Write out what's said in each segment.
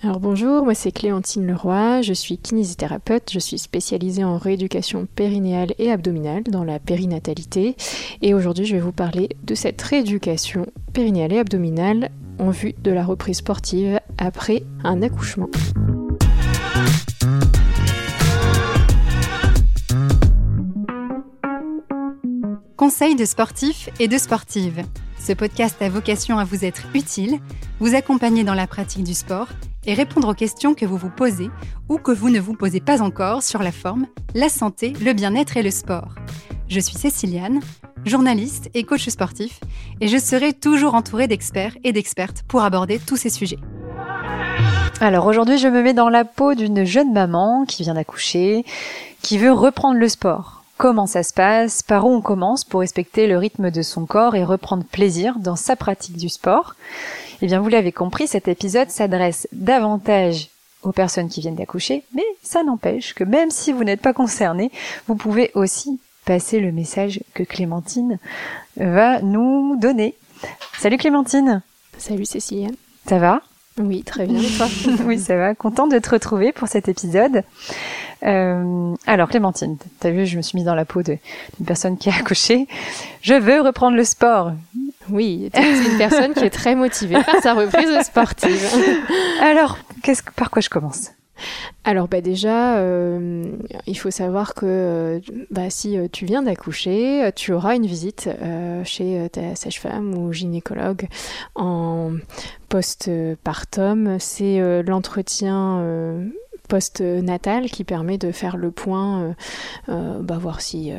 Alors bonjour, moi c'est Clémentine Leroy, je suis kinésithérapeute, je suis spécialisée en rééducation périnéale et abdominale dans la périnatalité et aujourd'hui je vais vous parler de cette rééducation périnéale et abdominale en vue de la reprise sportive après un accouchement. Conseils de sportifs et de sportives. Ce podcast a vocation à vous être utile, vous accompagner dans la pratique du sport et répondre aux questions que vous vous posez ou que vous ne vous posez pas encore sur la forme, la santé, le bien-être et le sport. Je suis Céciliane, journaliste et coach sportif, et je serai toujours entourée d'experts et d'expertes pour aborder tous ces sujets. Alors aujourd'hui, je me mets dans la peau d'une jeune maman qui vient d'accoucher, qui veut reprendre le sport. Comment ça se passe? Par où on commence pour respecter le rythme de son corps et reprendre plaisir dans sa pratique du sport? Eh bien, vous l'avez compris, cet épisode s'adresse davantage aux personnes qui viennent d'accoucher, mais ça n'empêche que même si vous n'êtes pas concerné, vous pouvez aussi passer le message que Clémentine va nous donner. Salut Clémentine Salut Cécilia Ça va? Oui, très bien. toi? Oui, ça va. Contente de te retrouver pour cet épisode. Euh, alors Clémentine, t'as vu, je me suis mise dans la peau d'une personne qui a accouché. Je veux reprendre le sport. Oui, c'est une personne qui est très motivée par sa reprise sportive. Alors, qu'est-ce, par quoi je commence? Alors bah déjà, euh, il faut savoir que euh, bah, si euh, tu viens d'accoucher, tu auras une visite chez ta sage-femme ou gynécologue en post-partum. C'est l'entretien post-natal qui permet de faire le point, bah, voir si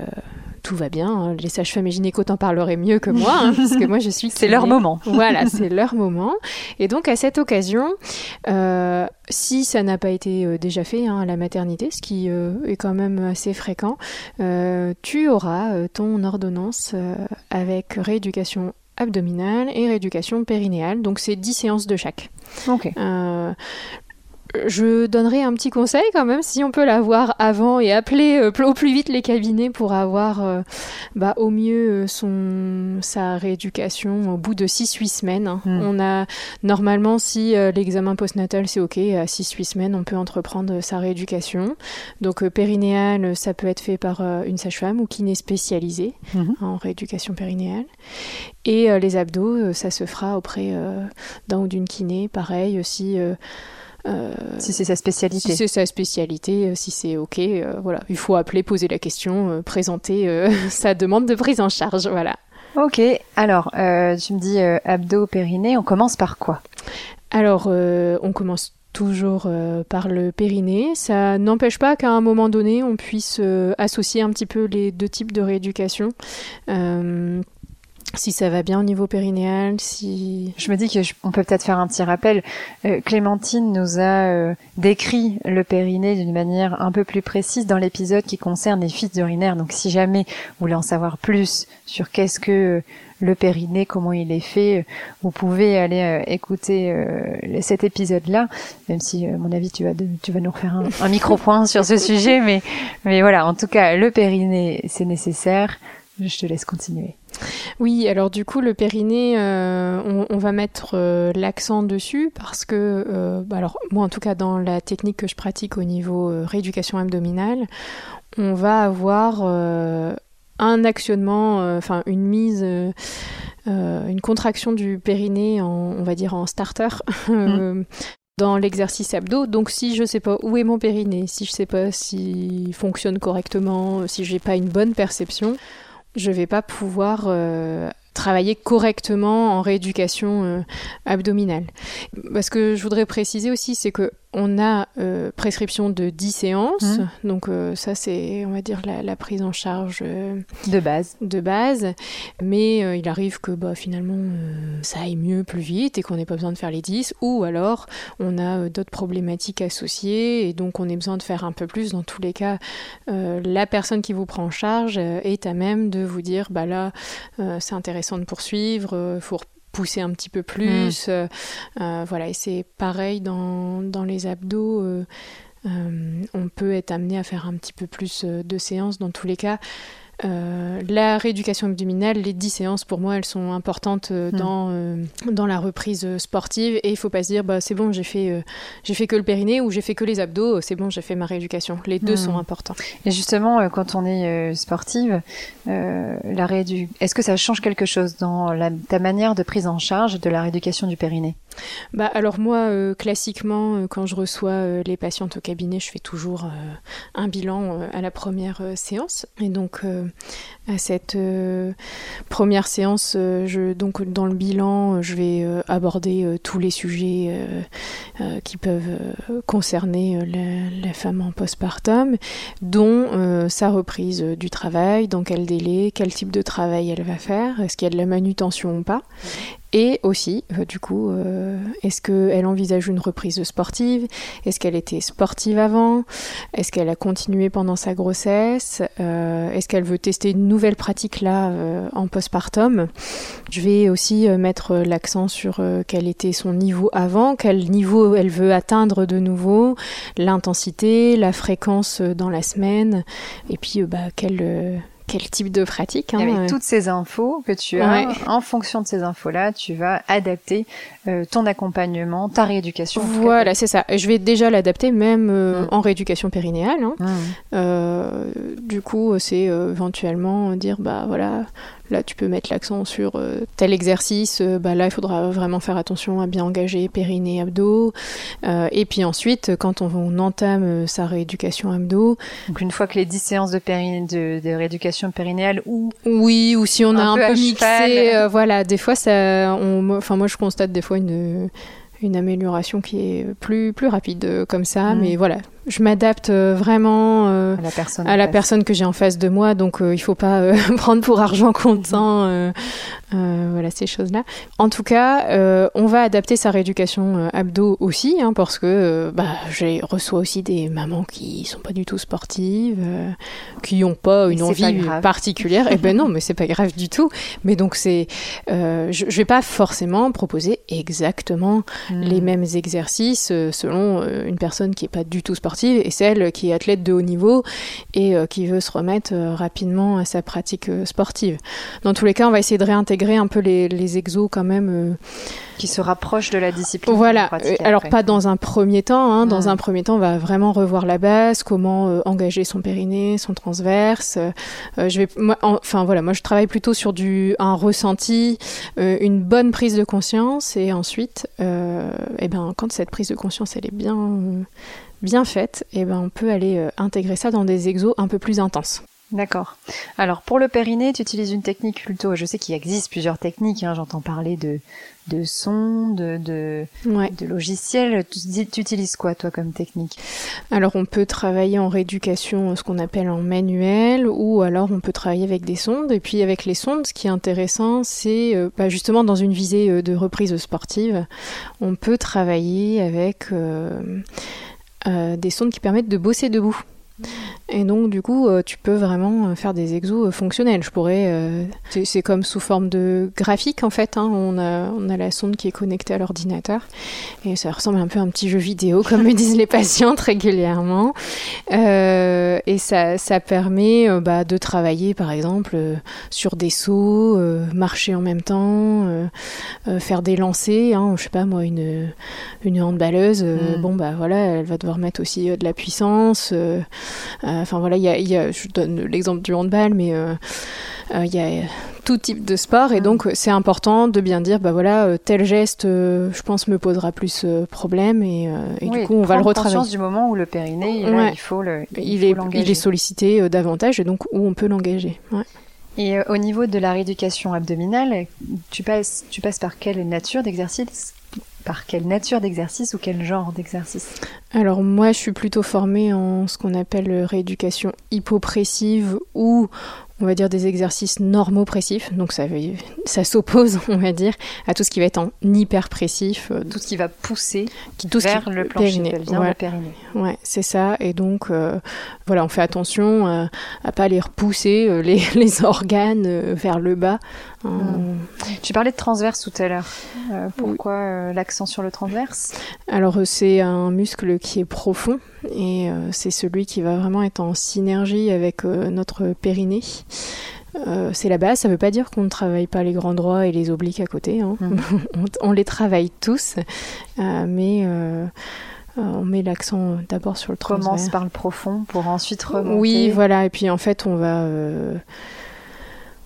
tout va bien. Hein. Les sages-femmes et gynécos t'en parleraient mieux que moi, hein, parce que moi je suis. c'est leur moment. Voilà, c'est leur moment. Et donc à cette occasion, euh, si ça n'a pas été euh, déjà fait hein, à la maternité, ce qui euh, est quand même assez fréquent, tu auras ton ordonnance avec rééducation abdominale et rééducation périnéale. Donc c'est 10 séances de chaque. Ok je donnerai un petit conseil quand même, si on peut l'avoir avant et appeler euh, au plus vite les cabinets pour avoir euh, bah, au mieux euh, son, sa rééducation au bout de 6-8 semaines. Hein. Hmm. On a normalement, si l'examen postnatal c'est ok, à 6-8 semaines, on peut entreprendre sa rééducation. Donc périnéale, ça peut être fait par une sage-femme ou kiné spécialisée hmm. en rééducation périnéale. Et les abdos, ça se fera auprès d'un ou d'une kiné, pareil, si euh, si c'est sa spécialité. Si c'est sa spécialité, euh, si c'est OK, euh, voilà. Il faut appeler, poser la question, présenter sa demande de prise en charge, voilà. Ok, alors tu me dis abdos, périnée, on commence par quoi? Alors, on commence toujours par le périnée. Ça n'empêche pas qu'à un moment donné, on puisse associer un petit peu les deux types de rééducation si ça va bien au niveau périnéal, si... Je me dis que on peut peut-être faire un petit rappel. Euh, Clémentine nous a euh, décrit le périnée d'une manière un peu plus précise dans l'épisode qui concerne les fuites urinaires. Donc si jamais vous voulez en savoir plus sur qu'est-ce que le périnée, comment il est fait, vous pouvez aller euh, écouter cet épisode-là, même si, à mon avis, tu vas, tu vas nous refaire un, un micro-point sur ce sujet. Mais, mais voilà, en tout cas, le périnée, c'est nécessaire. Je te laisse continuer. Oui, alors du coup, le périnée, euh, on, va mettre euh, l'accent dessus parce que, euh, bah, alors moi en tout cas dans la technique que je pratique au niveau rééducation abdominale, on va avoir un actionnement, enfin une mise, une contraction du périnée, en, on va dire en starter. Mmh. dans l'exercice abdo. Donc si je sais pas où est mon périnée, si je sais pas s'il fonctionne correctement, si j'ai pas une bonne perception, je vais pas pouvoir euh, travailler correctement en rééducation euh, abdominale. Parce que je voudrais préciser aussi, c'est que on a euh, prescription de 10 séances, mmh. donc euh, ça c'est on va dire la, prise en charge de base. De base, mais il arrive que bah, finalement ça aille mieux plus vite et qu'on n'ait pas besoin de faire les 10, ou alors on a d'autres problématiques associées et donc on ait besoin de faire un peu plus. Dans tous les cas, la personne qui vous prend en charge est à même de vous dire bah là c'est intéressant de poursuivre, il euh, faut pousser un petit peu plus. Mm. Euh, euh, voilà, et c'est pareil dans, dans, les abdos. on peut être amené à faire un petit peu plus de séances dans tous les cas. La rééducation abdominale, les 10 séances, pour moi, elles sont importantes hmm. dans, dans la reprise sportive. Et il ne faut pas se dire, bah, c'est bon, j'ai fait, j'ai fait que le périnée ou j'ai fait que les abdos, c'est bon, j'ai fait ma rééducation. Les deux hmm. sont importants. Et justement, quand on est sportive, la réédu... est-ce que ça change quelque chose dans la, ta manière de prise en charge de la rééducation du périnée? Bah, Alors moi, classiquement, quand je reçois les patientes au cabinet, je fais toujours un bilan à la première séance. Et donc, à cette première séance, donc dans le bilan, je vais aborder tous les sujets qui peuvent concerner la, la, femme en postpartum, dont sa reprise du travail, dans quel délai, quel type de travail elle va faire, est-ce qu'il y a de la manutention ou pas, et aussi, euh, du coup, euh, est-ce qu'elle envisage une reprise sportive? Est-ce qu'elle était sportive avant? Est-ce qu'elle a continué pendant sa grossesse? Euh, Est-ce qu'elle veut tester une nouvelle pratique là en postpartum? Je vais aussi mettre l'accent sur quel était son niveau avant, quel niveau elle veut atteindre de nouveau, l'intensité, la fréquence dans la semaine, et puis bah, quel quel type de pratique. Hein, avec toutes ces infos que tu as, en fonction de ces infos-là, tu vas adapter euh, ton accompagnement, ta rééducation. Voilà, c'est ça. Je vais déjà l'adapter même euh, mm. en rééducation périnéale. Hein. Mm. Euh, du coup, c'est éventuellement dire, bah voilà, Là, tu peux mettre l'accent sur euh, tel exercice. Euh, bah, là, il faudra vraiment faire attention à bien engager périnée, abdos. Euh, et puis ensuite, quand on, entame sa rééducation abdos. Donc, une fois que les 10 séances de, de, rééducation périnéale ou. Oui, ou si on a un peu, mixé. voilà, des fois, ça. Enfin, moi, je constate des fois une une amélioration qui est plus plus rapide comme ça mm. mais voilà je m'adapte euh, vraiment euh, à la personne, à la personne que j'ai en face de moi, donc euh, il faut pas prendre pour argent comptant voilà ces choses-là. En tout cas, on va adapter sa rééducation abdo aussi, hein, parce que bah, je reçois aussi des mamans qui sont pas du tout sportives, qui n'ont pas une envie particulière. et eh ben non, mais c'est pas grave du tout. Mais donc c'est, je, je vais pas forcément proposer exactement hmm. les mêmes exercices selon une personne qui est pas du tout sportive et celle qui est athlète de haut niveau et euh, qui veut se remettre euh, rapidement à sa pratique euh, sportive. Dans tous les cas, on va essayer de réintégrer un peu les, les exos quand même qui se rapproche de la discipline. Voilà. Alors pas dans un premier temps. Hein. Dans un premier temps, on va vraiment revoir la base, comment engager son périnée, son transverse. je vais, enfin voilà, moi je travaille plutôt sur du un ressenti, une bonne prise de conscience, et ensuite, et eh ben quand cette prise de conscience elle est bien bien faite, et eh ben on peut aller euh, intégrer ça dans des exos un peu plus intenses. D'accord. Alors pour le périnée, tu utilises une technique plutôt. Je sais qu'il existe plusieurs techniques. Hein, J'entends parler de de sondes, de de logiciels. Tu, tu, utilises quoi toi comme technique? Alors on peut travailler en rééducation, ce qu'on appelle en manuel, ou alors on peut travailler avec des sondes. Et puis avec les sondes, ce qui est intéressant, c'est euh, bah, justement dans une visée euh, de reprise sportive, on peut travailler avec euh, des sondes qui permettent de bosser debout. Et donc, du coup, euh, tu peux vraiment euh, faire des exos euh, fonctionnels. Je pourrais. c'est comme sous forme de graphique, en fait. Hein. On, a, on a la sonde qui est connectée à l'ordinateur. Et ça ressemble un peu à un petit jeu vidéo, comme me disent les patientes régulièrement. et ça, ça permet bah, de travailler, par exemple, sur des sauts, marcher en même temps, faire des lancers. Hein. Je sais pas, moi, une, une handballeuse, mm. bon, bah voilà, elle va devoir mettre aussi de la puissance. Euh, enfin voilà, il y a, je donne l'exemple du handball, mais euh, euh, il y a tout type de sport et donc c'est important de bien dire bah voilà tel geste je pense me posera plus problème et, du coup on va le retravailler. conscience du moment où le périnée il faut le il, est il est sollicité davantage et donc où on peut l'engager. Et au niveau de la rééducation abdominale, tu passes tu passes par quelle nature d'exercice par quelle nature d'exercice ou quel genre d'exercice? Alors moi je suis plutôt formée en ce qu'on appelle rééducation hypopressive ou on va dire des exercices normopressifs, donc ça, ça s'oppose, on va dire, à tout ce qui va être en hyperpressif. Euh, tout ce qui va pousser tout vers le plancher le périnée. Ouais, c'est ça. Et donc, euh, voilà, on fait attention à, à pas les repousser euh, les, les, organes vers le bas. Hein. Hmm. Tu parlais de transverse tout à l'heure. pourquoi l'accent sur le transverse? Alors, c'est un muscle qui est profond et c'est celui qui va vraiment être en synergie avec notre périnée. c'est la base, ça ne veut pas dire qu'on ne travaille pas les grands droits et les obliques à côté. Hein. Mmh. on, les travaille tous, mais on met l'accent d'abord sur le transverse. Commence par le profond pour ensuite remonter. Oui, voilà. Et puis en fait, on va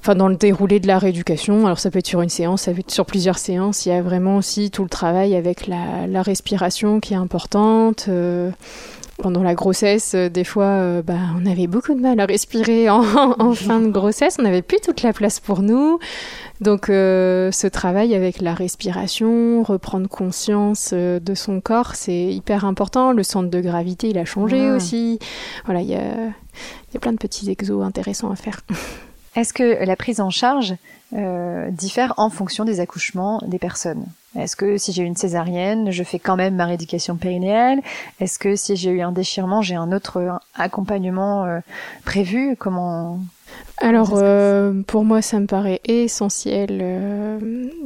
enfin dans le déroulé de la rééducation. Alors ça peut être sur une séance, ça peut être sur plusieurs séances. Il y a vraiment aussi tout le travail avec la, respiration qui est importante. Euh, pendant la grossesse, euh, des fois, euh, bah, on avait beaucoup de mal à respirer en, fin de grossesse. On n'avait plus toute la place pour nous. Donc, ce travail avec la respiration, reprendre conscience de son corps, c'est hyper important. Le centre de gravité, il a changé aussi. Voilà, il y a, y a plein de petits exos intéressants à faire. Est-ce que la prise en charge euh, diffère en fonction des accouchements des personnes? Est-ce que si j'ai eu une césarienne, je fais quand même ma rééducation périnéale? Est-ce que si j'ai eu un déchirement, j'ai un autre accompagnement euh, prévu? Comment alors, euh, pour moi, ça me paraît essentiel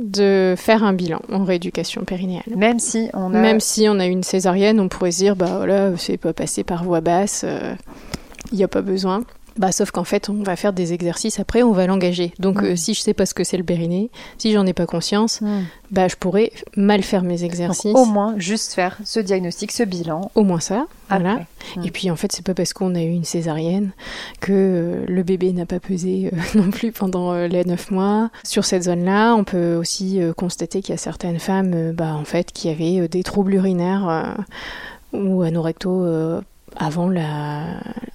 de faire un bilan en rééducation périnéale. Même si on a... Même si on a une césarienne, on pourrait se dire, bah voilà, c'est pas passé par voie basse, il n'y a pas besoin. Bah, sauf qu'en fait, on va faire des exercices après, on va l'engager. Donc, euh, si je sais pas ce que c'est le périnée, si j'en ai pas conscience, bah, je pourrais mal faire mes exercices. au moins, juste faire ce diagnostic, ce bilan. Au moins ça, voilà. Et puis, en fait, c'est pas parce qu'on a eu une césarienne que euh, le bébé n'a pas pesé euh, non plus pendant les neuf mois. Sur cette zone-là, on peut aussi constater qu'il y a certaines femmes, bah, en fait, qui avaient des troubles urinaires ou anorecto avant la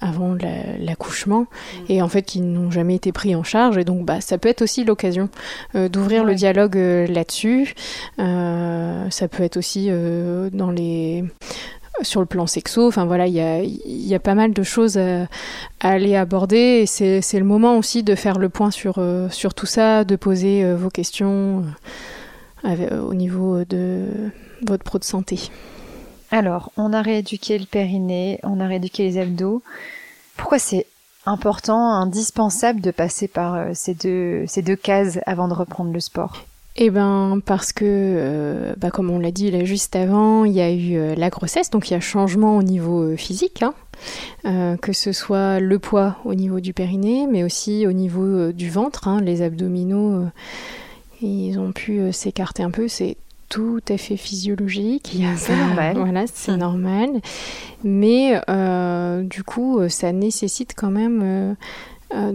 avant l'accouchement. Mm. et en fait qui n'ont jamais été pris en charge. Et donc bah ça peut être aussi l'occasion euh, d'ouvrir le dialogue euh, là-dessus. Euh, ça peut être aussi dans les sur le plan sexo, enfin voilà, il y a, y a, pas mal de choses à, aller aborder. Et c'est le moment aussi de faire le point sur, sur tout ça, de poser vos questions au niveau de votre pro de santé. Alors, on a rééduqué le périnée, on a rééduqué les abdos. Pourquoi c'est important, indispensable de passer par euh, ces, deux, cases avant de reprendre le sport? Eh ben parce que, euh, bah, comme on l'a dit là juste avant, il y a eu euh, la grossesse, donc il y a changement au niveau physique, hein. que ce soit le poids au niveau du périnée, mais aussi au niveau du ventre, hein. les abdominaux, ils ont pu s'écarter un peu, tout à fait physiologique. C'est normal. Voilà, c'est normal. Mais euh, du coup, euh, ça nécessite quand même euh, euh,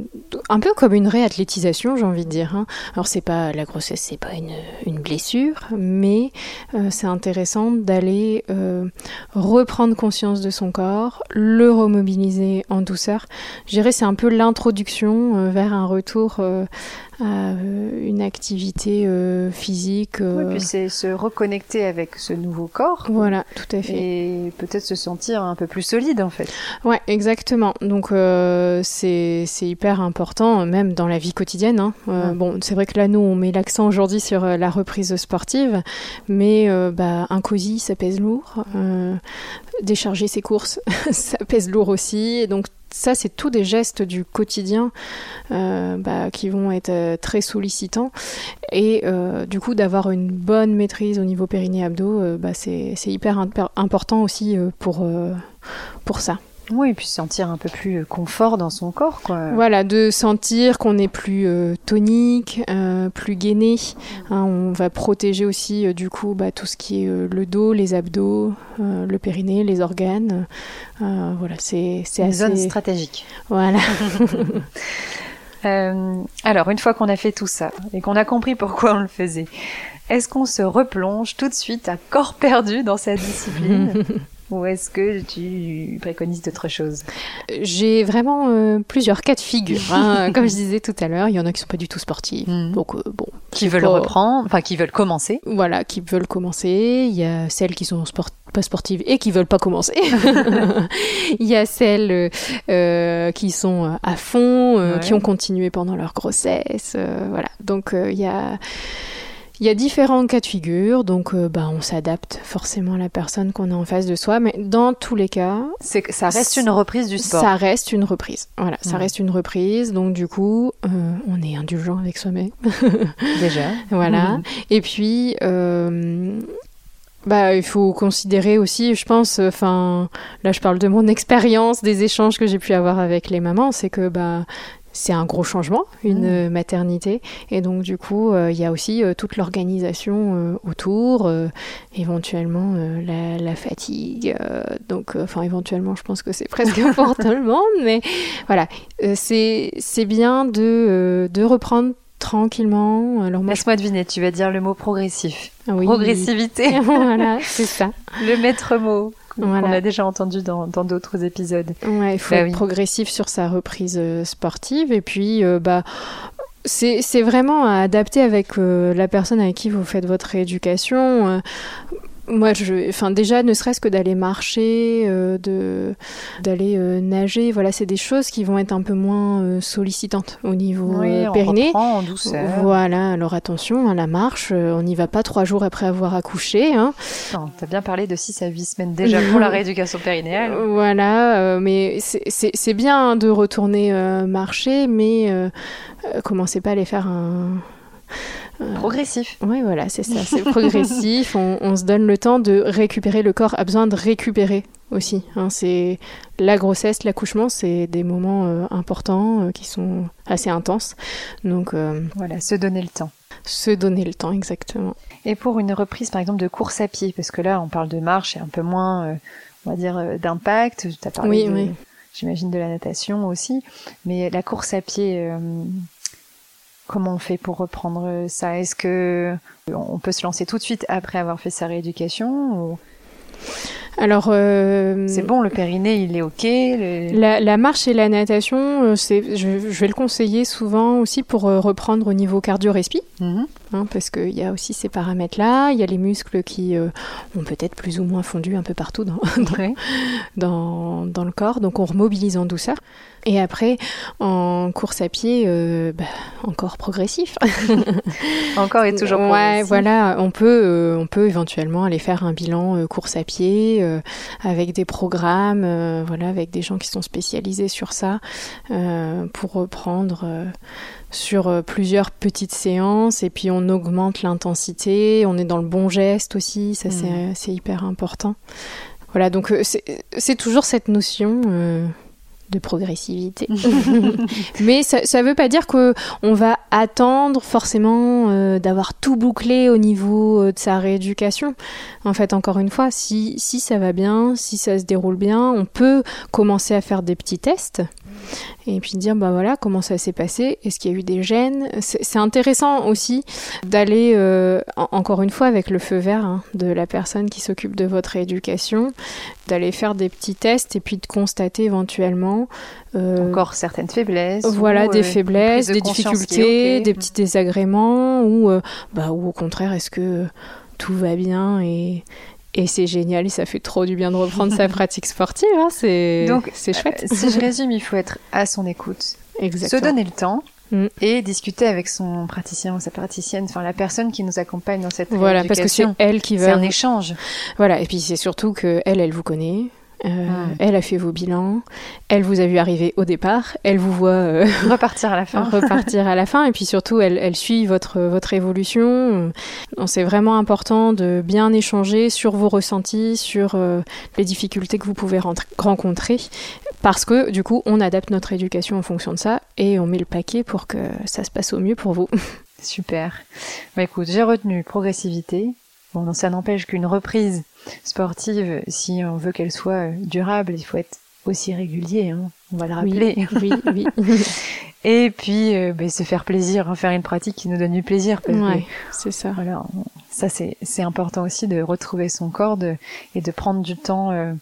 un peu comme une réathlétisation, j'ai envie de dire. Hein. Alors c'est pas la grossesse, c'est pas une, une, blessure, mais euh, c'est intéressant d'aller euh, reprendre conscience de son corps, le remobiliser en douceur. Je dirais c'est un peu l'introduction vers un retour à une activité physique. Oui, puis c'est se reconnecter avec ce nouveau corps. Voilà, tout à fait. Et peut-être se sentir un peu plus solide en fait. Ouais, exactement. Donc c'est hyper important, même dans la vie quotidienne. Hein. Euh, bon, c'est vrai que là, nous, on met l'accent aujourd'hui sur euh, la reprise sportive, mais euh, bah, un cosy, ça pèse lourd. décharger ses courses, ça pèse lourd aussi. Et donc, ça, c'est tous des gestes du quotidien bah, qui vont être très sollicitants. Et du coup, d'avoir une bonne maîtrise au niveau périnée-abdos, bah, c'est hyper important aussi pour, pour ça. Oui, et puis sentir un peu plus euh, confort dans son corps, quoi. Voilà, de sentir qu'on est plus euh, tonique, euh, plus gainé. Hein, on va protéger aussi, du coup, bah, tout ce qui est le dos, les abdos, le périnée, les organes. voilà, c'est Une assez... zone stratégique. Voilà. alors, une fois qu'on a fait tout ça et qu'on a compris pourquoi on le faisait, est-ce qu'on se replonge tout de suite à corps perdu dans sa discipline? Ou est-ce que tu préconises d'autres choses? J'ai vraiment euh, plusieurs cas de figure. Hein. Comme je disais tout à l'heure, il y en a qui sont pas du tout sportifs. Hmm. Donc, euh, bon, qui veulent reprendre, enfin qui veulent commencer. Voilà, qui veulent commencer. Il y a celles qui sont pas sportives et qui veulent pas commencer. il y a celles euh, qui sont à fond, qui ont continué pendant leur grossesse. voilà. Donc il y a il y a différents cas de figure, donc euh, bah, on s'adapte forcément à la personne qu'on a en face de soi, mais dans tous les cas, c'est ça reste une reprise du sport. Ça reste une reprise. Voilà, ça reste une reprise, donc du coup, euh, on est indulgent avec soi-même. Déjà. voilà. Et puis, euh, bah, il faut considérer aussi, je pense, enfin, là je parle de mon expérience, des échanges que j'ai pu avoir avec les mamans, c'est que bah, c'est un gros changement, une mmh. maternité. Et donc, du coup, euh, il y a aussi euh, toute l'organisation euh, autour, éventuellement la, fatigue. donc, enfin, éventuellement, je pense que c'est presque pour tout le monde. Mais voilà, c'est bien de, de reprendre tranquillement. Laisse-moi deviner, tu vas dire le mot progressif. Oui. Progressivité. voilà, c'est ça. Le maître mot. On a déjà entendu dans d'autres épisodes. Ouais, il faut bah être progressif sur sa reprise euh, sportive. Et puis, euh, bah, c'est vraiment à adapter avec euh, la personne avec qui vous faites votre rééducation. Moi, je, enfin, déjà, ne serait-ce que d'aller marcher, euh, de, d'aller euh, nager, voilà, c'est des choses qui vont être un peu moins euh, sollicitantes au niveau oui, périnée. On en douceur. Voilà, alors attention, à la marche, on n'y va pas trois jours après avoir accouché. Hein. T'as bien parlé de 6 à 8 semaines déjà pour la rééducation périnéale. Voilà, mais c'est, bien de retourner marcher, mais commencez pas à aller faire un Progressif. Oui, voilà, c'est ça, c'est progressif. On, se donne le temps de récupérer. Le corps a besoin de récupérer aussi. Hein. c'est la grossesse, l'accouchement, c'est des moments euh, importants euh, qui sont assez intenses. Donc euh, voilà, se donner le temps. Se donner le temps, exactement. Et pour une reprise, par exemple, de course à pied, parce que là, on parle de marche et un peu moins, on va dire, d'impact. Tu as parlé, oui, j'imagine, de la natation aussi, mais la course à pied Comment on fait pour reprendre ça? Est-ce que on peut se lancer tout de suite après avoir fait sa rééducation alors, euh, c'est bon, le périnée, il est ok. La, marche et la natation, euh, c'est, je, vais le conseiller souvent aussi pour euh, reprendre au niveau cardio-respi, mhm. Hein, parce qu'il y a aussi ces paramètres-là. Il y a les muscles qui ont peut-être plus ou moins fondu un peu partout dans, dans, dans, le corps, donc on remobilise en douceur. Et après, en course à pied, bah, encore progressif. encore et toujours progressif. Ouais, voilà, on peut, on peut éventuellement aller faire un bilan course à pied euh, avec des programmes, euh, voilà, avec des gens qui sont spécialisés sur ça, euh, pour reprendre sur plusieurs petites séances et puis on augmente l'intensité, on est dans le bon geste aussi, ça c'est mm. hyper important. Voilà, donc c'est toujours cette notion de progressivité. Mais ça ne veut pas dire que on va attendre forcément euh, d'avoir tout bouclé au niveau euh, de sa rééducation. En fait, encore une fois, si, si ça va bien, si ça se déroule bien, on peut commencer à faire des petits tests et puis dire bah voilà comment ça s'est passé, est-ce qu'il y a eu des gènes? C'est intéressant aussi d'aller euh, encore une fois avec le feu vert hein, de la personne qui s'occupe de votre éducation, d'aller faire des petits tests et puis de constater éventuellement euh, encore certaines faiblesses. Voilà des euh, faiblesses, des difficultés, des petits désagréments ou bah ou au contraire est-ce que tout va bien et, et c'est génial, et ça fait trop du bien de reprendre sa pratique sportive. Hein, c'est donc c'est chouette. Euh, si je résume, il faut être à son écoute, Exactement. se donner le temps. Mm. Et discuter avec son praticien ou sa praticienne, enfin la personne qui nous accompagne dans cette voilà parce que c'est elle qui va c'est un échange voilà et puis c'est surtout que elle elle vous connaît euh, elle a fait vos bilans, elle vous a vu arriver au départ, elle vous voit euh, repartir à la fin, repartir à la fin, et puis surtout elle, elle suit votre votre évolution. C'est vraiment important de bien échanger sur vos ressentis, sur euh, les difficultés que vous pouvez rencontrer, parce que du coup on adapte notre éducation en fonction de ça et on met le paquet pour que ça se passe au mieux pour vous. Super. Bah écoute, j'ai retenu progressivité. Bon, ça n'empêche qu'une reprise sportive, si on veut qu'elle soit durable, il faut être aussi régulier, hein. on va le rappeler. Oui, oui. Et puis, euh, ben, se faire plaisir, hein, faire une pratique qui nous donne du plaisir. c'est ça. Voilà, ça c'est, important aussi de retrouver son corps et de prendre du temps euh,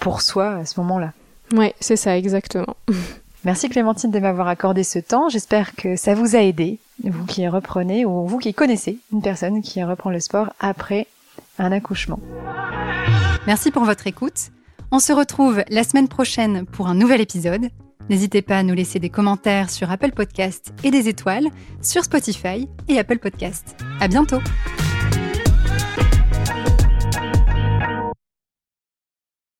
pour soi à ce moment-là. Oui, c'est ça, exactement. Merci Clémentine de m'avoir accordé ce temps. J'espère que ça vous a aidé, vous qui reprenez ou vous qui connaissez une personne qui reprend le sport après un accouchement. Merci pour votre écoute. On se retrouve la semaine prochaine pour un nouvel épisode. N'hésitez pas à nous laisser des commentaires sur Apple Podcast et des étoiles sur Spotify et Apple Podcast. À bientôt!